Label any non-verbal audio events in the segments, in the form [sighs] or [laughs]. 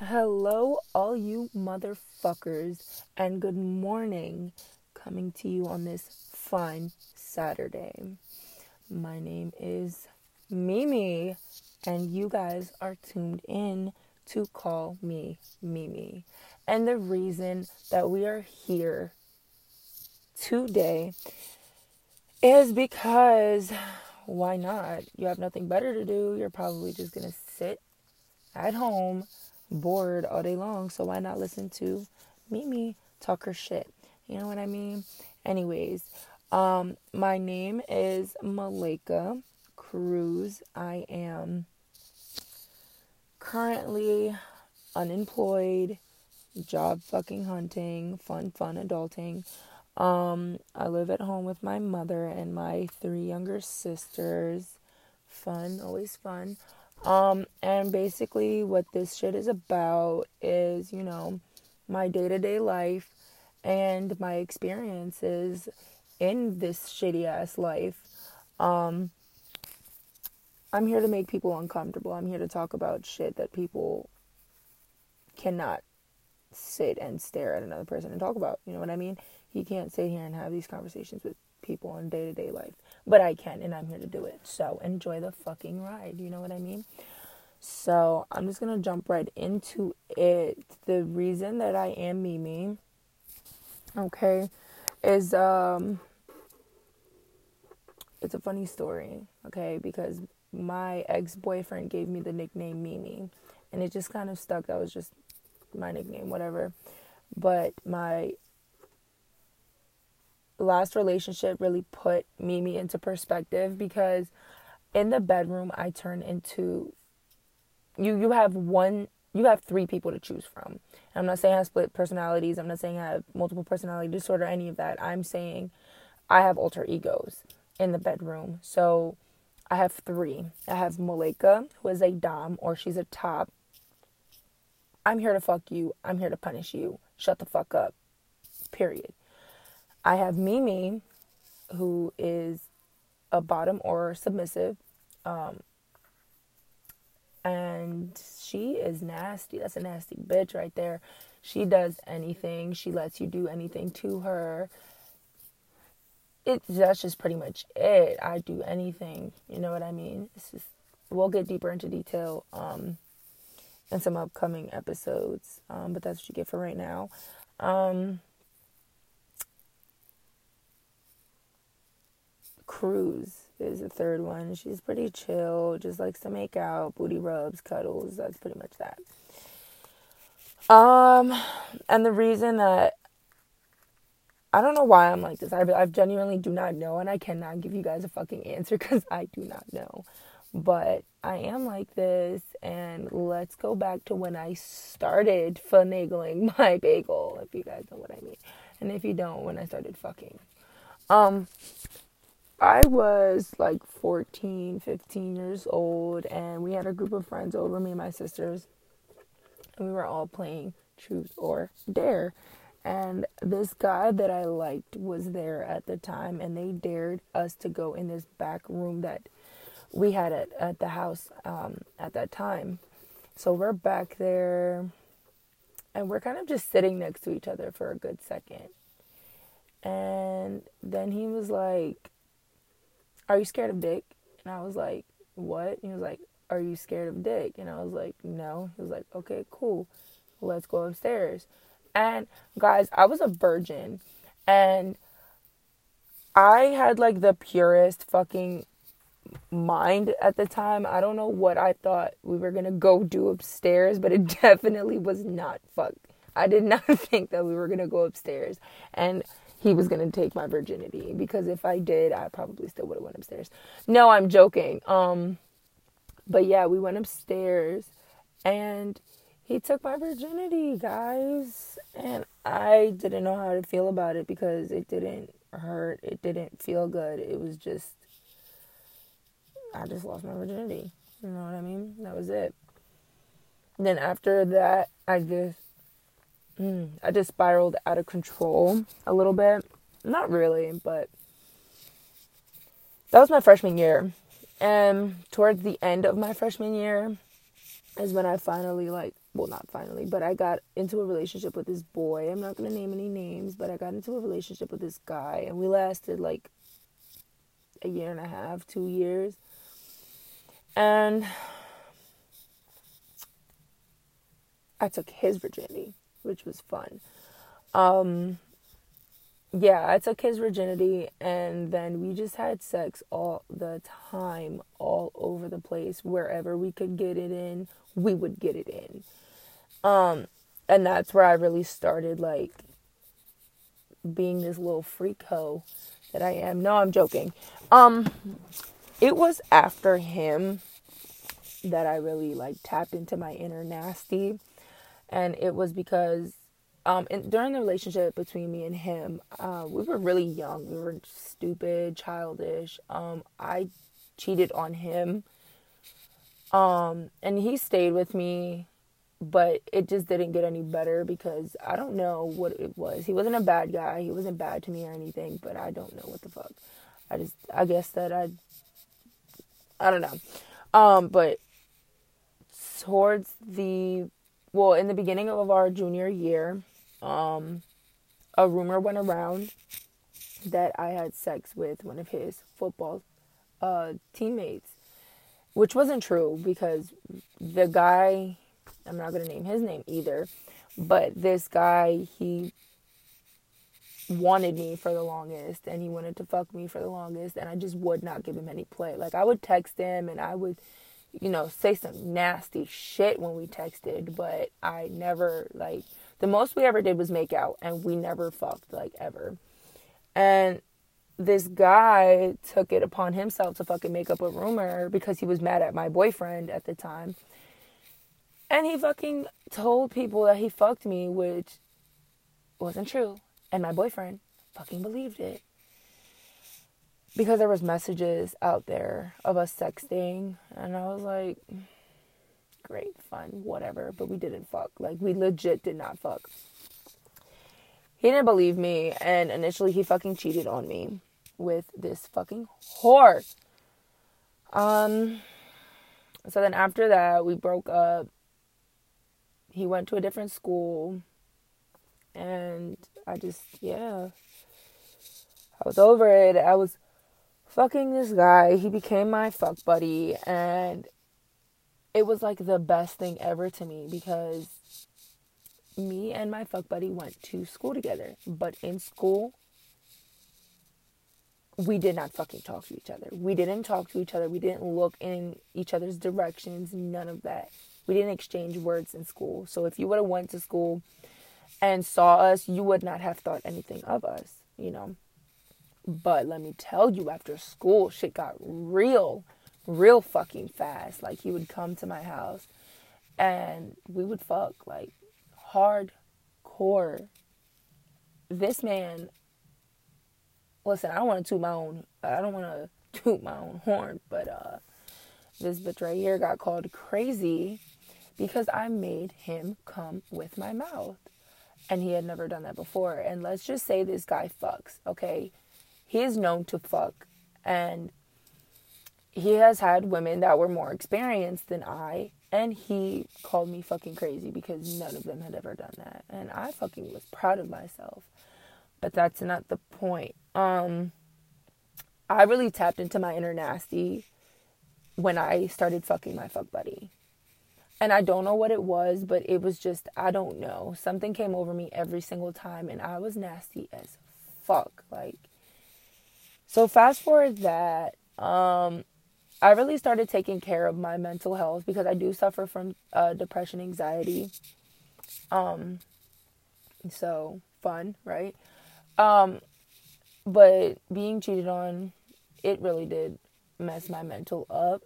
Hello, all you motherfuckers, and good morning. Coming to you on this fine Saturday. My name is Mimi, and you guys are tuned in to call me Mimi. And the reason that we are here today is because why not? You have nothing better to do. You're probably just going to sit at home bored all day long. So why not listen to Mimi talk her shit? You know what I mean? Anyways, um, my name is Malika Cruz. I am currently unemployed, job fucking hunting, fun, fun adulting. Um, I live at home with my mother and my three younger sisters. Fun, always fun. Um, and basically, what this shit is about is, you know, my day to day life and my experiences in this shitty ass life. Um, I'm here to make people uncomfortable. I'm here to talk about shit that people cannot sit and stare at another person and talk about. You know what I mean? You can't sit here and have these conversations with people in day to day life. But I can, and I'm here to do it. So enjoy the fucking ride. You know what I mean? So I'm just gonna jump right into it. The reason that I am Mimi, okay, is um, it's a funny story, okay, because my ex boyfriend gave me the nickname Mimi, and it just kind of stuck. That was just my nickname, whatever. But my last relationship really put Mimi into perspective because in the bedroom I turn into you you have one you have three people to choose from. And I'm not saying I have split personalities, I'm not saying I have multiple personality disorder, any of that. I'm saying I have alter egos in the bedroom. So I have three. I have Malika, who is a dom or she's a top. I'm here to fuck you. I'm here to punish you. Shut the fuck up. Period. I have Mimi, who is a bottom or submissive. Um, and she is nasty. That's a nasty bitch right there. She does anything. She lets you do anything to her. It that's just pretty much it. I do anything. You know what I mean? It's just we'll get deeper into detail um in some upcoming episodes. Um, but that's what you get for right now. Um Cruz is the third one. She's pretty chill, just likes to make out, booty rubs, cuddles. That's pretty much that. Um, and the reason that I don't know why I'm like this. I, I genuinely do not know, and I cannot give you guys a fucking answer [laughs] because I do not know. But I am like this, and let's go back to when I started finagling [laughs] my bagel, if you guys know what I mean. And if you don't, when I started fucking. Um, I was like 14, 15 years old, and we had a group of friends over, me and my sisters, and we were all playing Truth or Dare. And this guy that I liked was there at the time, and they dared us to go in this back room that we had at, at the house um, at that time. So we're back there, and we're kind of just sitting next to each other for a good second. And then he was like, are you scared of dick? And I was like, what? he was like, are you scared of dick? And I was like, no. He was like, okay, cool. Let's go upstairs. And guys, I was a virgin and I had like the purest fucking mind at the time. I don't know what I thought we were gonna go do upstairs, but it [laughs] definitely was not fuck. I did not [laughs] think that we were gonna go upstairs. And he was going to take my virginity because if I did, I probably still would have went upstairs. No, I'm joking. Um but yeah, we went upstairs and he took my virginity, guys, and I didn't know how to feel about it because it didn't hurt, it didn't feel good. It was just I just lost my virginity. You know what I mean? That was it. Then after that, I just Mm, I just spiraled out of control a little bit. Not really, but that was my freshman year. And towards the end of my freshman year is when I finally like well, not finally, but I got into a relationship with this boy. I'm not going to name any names, but I got into a relationship with this guy, and we lasted like a year and a half, two years. And I took his virginity, which was fun. Um, yeah, I took his virginity, and then we just had sex all the time, all over the place. Wherever we could get it in, we would get it in. Um, and that's where I really started like being this little freak hoe that I am. No, I'm joking. Um, it was after him that I really like tapped into my inner nasty, and it was because um in, during the relationship between me and him, uh, we were really young. We were stupid, childish. Um, I cheated on him. Um, and he stayed with me but it just didn't get any better because I don't know what it was. He wasn't a bad guy. He wasn't bad to me or anything, but I don't know what the fuck. I just I guess that I I don't know. Um but towards the well, in the beginning of our junior year, um a rumor went around that I had sex with one of his football uh teammates, which wasn't true because the guy I'm not going to name his name either. But this guy, he wanted me for the longest and he wanted to fuck me for the longest and I just would not give him any play. Like I would text him and I would you know say some nasty shit when we texted, but I never like the most we ever did was make out and we never fucked like ever. And this guy took it upon himself to fucking make up a rumor because he was mad at my boyfriend at the time and he fucking told people that he fucked me, which wasn't true. And my boyfriend fucking believed it. Because there was messages out there of us sexting and I was like great, fun, whatever, but we didn't fuck. Like we legit did not fuck. He didn't believe me and initially he fucking cheated on me with this fucking whore. Um so then after that we broke up he went to a different school and I just yeah I was over it. I was fucking this guy. He became my fuck buddy and it was like the best thing ever to me because me and my fuck buddy went to school together. But in school we did not fucking talk to each other. We didn't talk to each other. We didn't look in each other's directions. None of that. We didn't exchange words in school. So if you would have went to school and saw us, you would not have thought anything of us, you know. But let me tell you, after school, shit got real, real fucking fast. Like he would come to my house and we would fuck like hardcore. This man, listen, I don't want to toot my own, I don't want to [laughs] toot my own horn, but uh, this bitch right here got called crazy because I made him come with my mouth. And he had never done that before. And let's just say this guy fucks, okay? He is known to fuck. And he has had women that were more experienced than I. And he called me fucking crazy because none of them had ever done that. And I fucking was proud of myself. But that's not the point. Um, I really tapped into my inner nasty when I started fucking my fuck buddy and I don't know what it was, but it was just I don't know. Something came over me every single time and I was nasty as fuck. Like so fast forward that um I really started taking care of my mental health because I do suffer from uh, depression, anxiety. Um so fun, right? Um but being cheated on it really did mess my mental up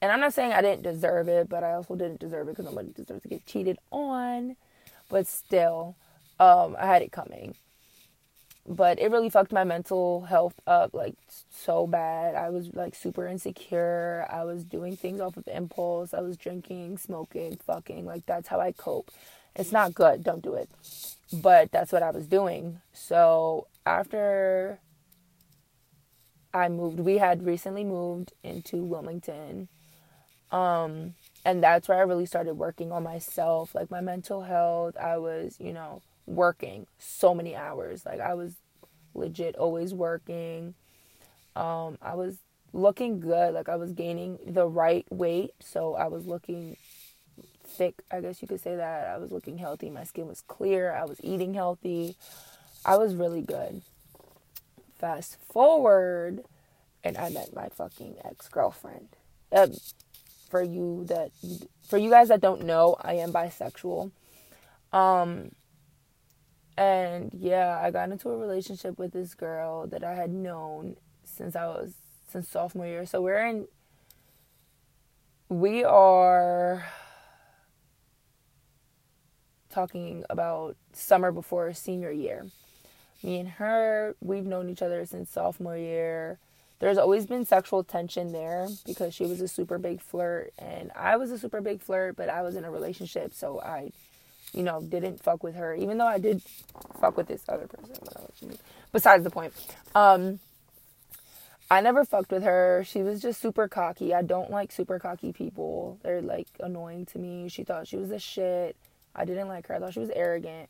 and I'm not saying I didn't deserve it, but I also didn't deserve it because nobody deserves to get cheated on. But still, um, I had it coming. But it really fucked my mental health up like so bad. I was like super insecure. I was doing things off of impulse. I was drinking, smoking, fucking. Like that's how I cope. It's not good. Don't do it. But that's what I was doing. So after I moved, we had recently moved into Wilmington um, and that's where I really started working on myself, like my mental health. I was, you know, working so many hours. Like I was legit always working. Um, I was looking good. Like I was gaining the right weight, so I was looking thick. I guess you could say that. I was looking healthy. My skin was clear. I was eating healthy. I was really good. Fast forward, and I met my fucking ex girlfriend. Um, for you that for you guys that don't know, I am bisexual. Um and yeah, I got into a relationship with this girl that I had known since I was since sophomore year. So we're in we are talking about summer before senior year. Me and her, we've known each other since sophomore year there's always been sexual tension there because she was a super big flirt and I was a super big flirt, but I was in a relationship, so I, you know, didn't fuck with her, even though I did fuck with this other person. Besides the point, um, I never fucked with her. She was just super cocky. I don't like super cocky people. They're like annoying to me. She thought she was a shit. I didn't like her. I thought she was arrogant.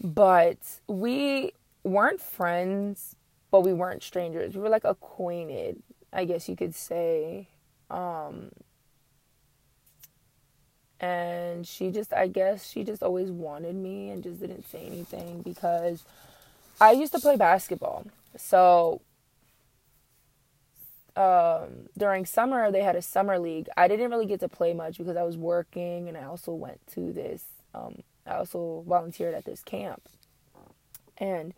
But we weren't friends but we weren't strangers. We were like acquainted, I guess you could say. Um, and she just, I guess, she just always wanted me and just didn't say anything because I used to play basketball. So um, during summer, they had a summer league. I didn't really get to play much because I was working and I also went to this, um, I also volunteered at this camp. And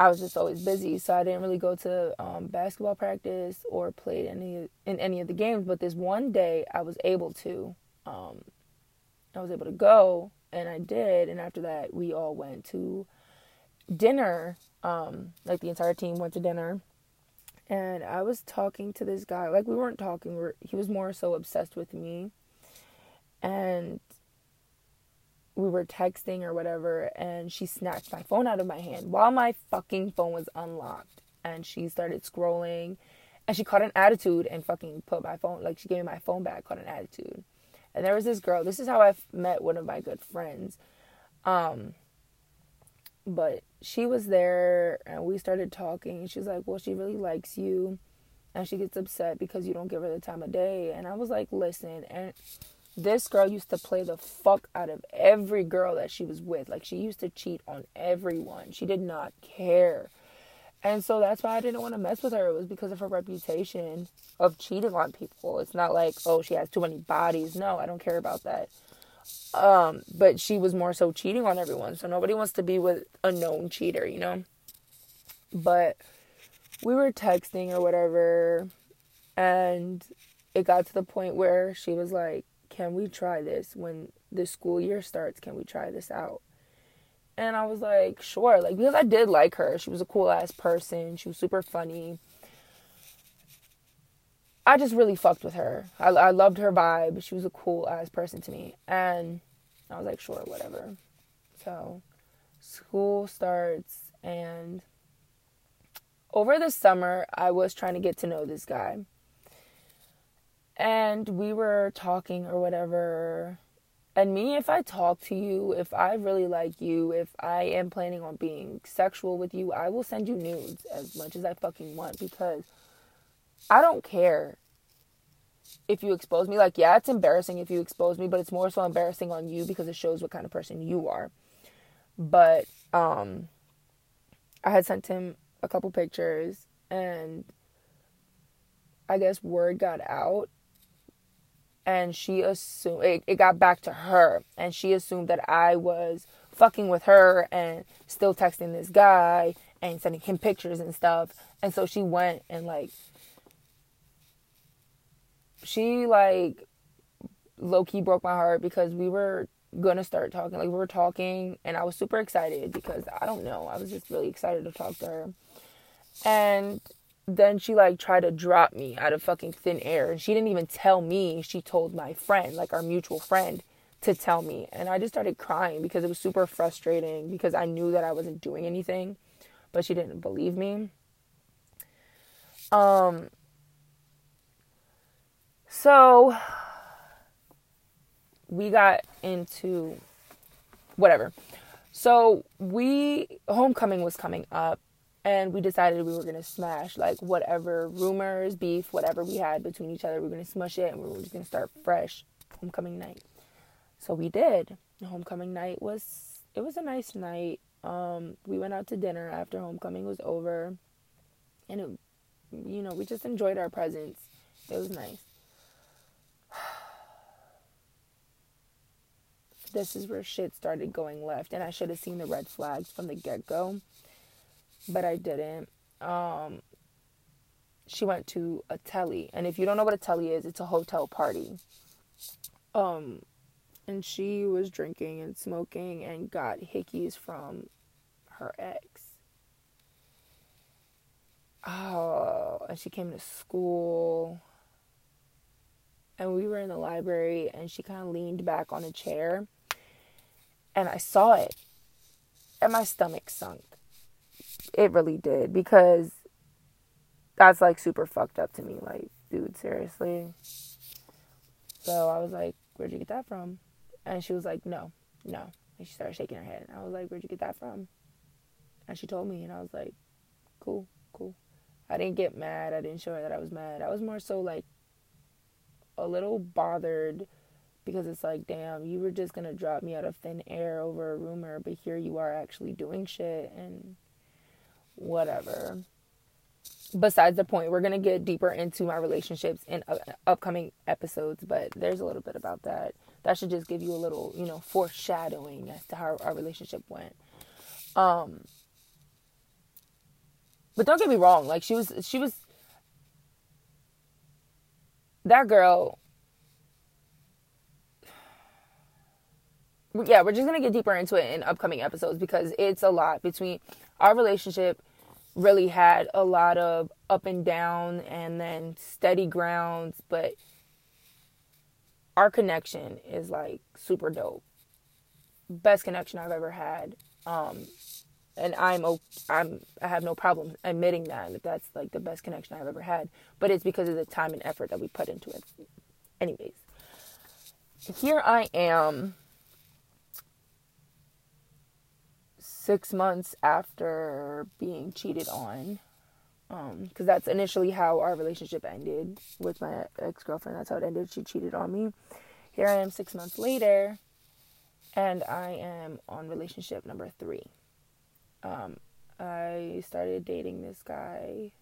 I was just always busy, so I didn't really go to um, basketball practice or played any in any of the games. But this one day, I was able to. Um, I was able to go, and I did. And after that, we all went to dinner. Um, like the entire team went to dinner, and I was talking to this guy. Like we weren't talking. We he was more so obsessed with me, and we were texting or whatever and she snatched my phone out of my hand while my fucking phone was unlocked and she started scrolling and she caught an attitude and fucking put my phone like she gave me my phone back caught an attitude and there was this girl this is how i met one of my good friends um but she was there and we started talking she's like well she really likes you and she gets upset because you don't give her the time of day and i was like listen and this girl used to play the fuck out of every girl that she was with. Like she used to cheat on everyone. She did not care. And so that's why I didn't want to mess with her. It was because of her reputation of cheating on people. It's not like, oh, she has too many bodies. No, I don't care about that. Um, but she was more so cheating on everyone. So nobody wants to be with a known cheater, you know? But we were texting or whatever, and it got to the point where she was like, can we try this when the school year starts? Can we try this out? And I was like, sure. Like, because I did like her. She was a cool ass person. She was super funny. I just really fucked with her. I, I loved her vibe. She was a cool ass person to me. And I was like, sure, whatever. So, school starts. And over the summer, I was trying to get to know this guy and we were talking or whatever. And me, if I talk to you, if I really like you, if I am planning on being sexual with you, I will send you nudes as much as I fucking want because I don't care if you expose me. Like, yeah, it's embarrassing if you expose me, but it's more so embarrassing on you because it shows what kind of person you are. But um I had sent him a couple pictures and I guess word got out and she assumed it, it got back to her and she assumed that I was fucking with her and still texting this guy and sending him pictures and stuff. And so she went and like she like low key broke my heart because we were gonna start talking. Like we were talking and I was super excited because I don't know, I was just really excited to talk to her. And then she like tried to drop me out of fucking thin air. And she didn't even tell me. She told my friend like our mutual friend to tell me. And i just started crying because it was super frustrating because i knew that i wasn't doing anything but she didn't believe me. Um So we got into whatever. So we homecoming was coming up and we decided we were gonna smash like whatever rumors, beef, whatever we had between each other, we were gonna smush it and we were just gonna start fresh homecoming night. So we did. Homecoming night was it was a nice night. Um, we went out to dinner after homecoming was over, and it, you know, we just enjoyed our presence. It was nice. [sighs] this is where shit started going left, and I should have seen the red flags from the get go, but I didn't. Um, she went to a telly, and if you don't know what a telly is, it's a hotel party. Um, and she was drinking and smoking and got hickeys from her ex. Oh, and she came to school. And we were in the library, and she kind of leaned back on a chair. And I saw it. And my stomach sunk. It really did. Because that's like super fucked up to me. Like, dude, seriously. So I was like, where'd you get that from? And she was like, no, no. And she started shaking her head. And I was like, where'd you get that from? And she told me, and I was like, cool, cool. I didn't get mad. I didn't show her that I was mad. I was more so like a little bothered because it's like, damn, you were just gonna drop me out of thin air over a rumor, but here you are actually doing shit and whatever. Besides the point, we're gonna get deeper into my relationships in uh, upcoming episodes, but there's a little bit about that that should just give you a little, you know, foreshadowing as to how our relationship went. Um but don't get me wrong, like she was she was that girl yeah, we're just going to get deeper into it in upcoming episodes because it's a lot between our relationship really had a lot of up and down and then steady grounds, but our connection is like super dope. Best connection I've ever had. Um, and I'm I'm I have no problem admitting that that that's like the best connection I've ever had. But it's because of the time and effort that we put into it. Anyways, here I am. Six months after being cheated on, because um, that's initially how our relationship ended with my ex girlfriend. That's how it ended. She cheated on me. Here I am six months later, and I am on relationship number three. Um, I started dating this guy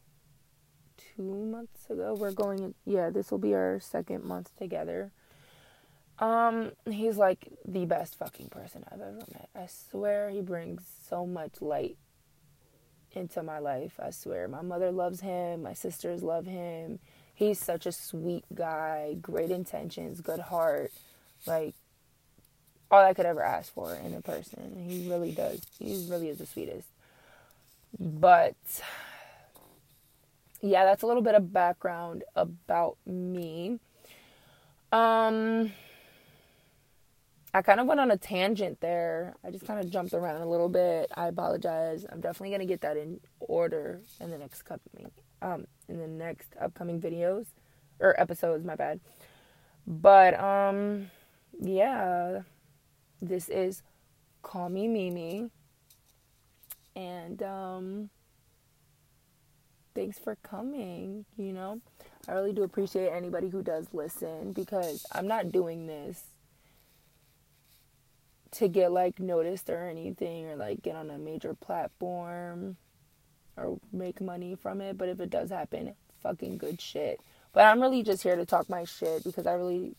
two months ago. We're going, yeah, this will be our second month together. Um, he's like the best fucking person I've ever met. I swear he brings so much light into my life. I swear. My mother loves him, my sisters love him. He's such a sweet guy, great intentions, good heart. Like all I could ever ask for in a person. He really does. He really is the sweetest. But yeah, that's a little bit of background about me. Um I kind of went on a tangent there. I just kind of jumped around a little bit. I apologize. I'm definitely gonna get that in order in the next couple um in the next upcoming videos or episodes. My bad. But um, yeah, this is call me Mimi, and um, thanks for coming. You know, I really do appreciate anybody who does listen because I'm not doing this to get like noticed or anything or like get on a major platform or make money from it. But if it does happen, fucking good shit. But I'm really just here to talk my shit because I really,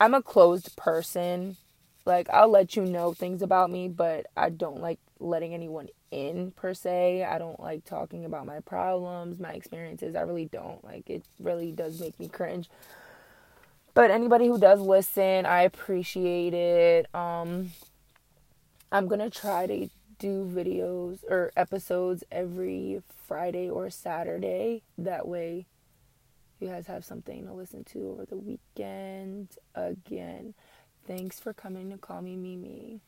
I'm a closed person. Like, I'll let you know things about me, but I don't like letting anyone in per se. I don't like talking about my problems, my experiences. I really don't. Like, it really does make me cringe. But anybody who does listen, I appreciate it. Um, I'm gonna try to do videos or episodes every Friday or Saturday. That way, you guys have something to listen to over the weekend. Again, thanks for coming to call me Mimi.